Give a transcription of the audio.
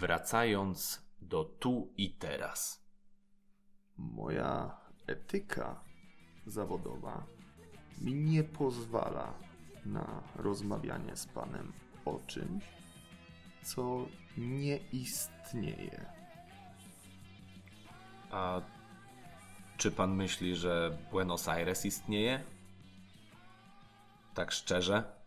wracając do tu i teraz. Moja etyka zawodowa mi nie pozwala na rozmawianie z panem o czymś, co nie istnieje. A czy pan myśli, że Buenos Aires istnieje? Tak szczerze?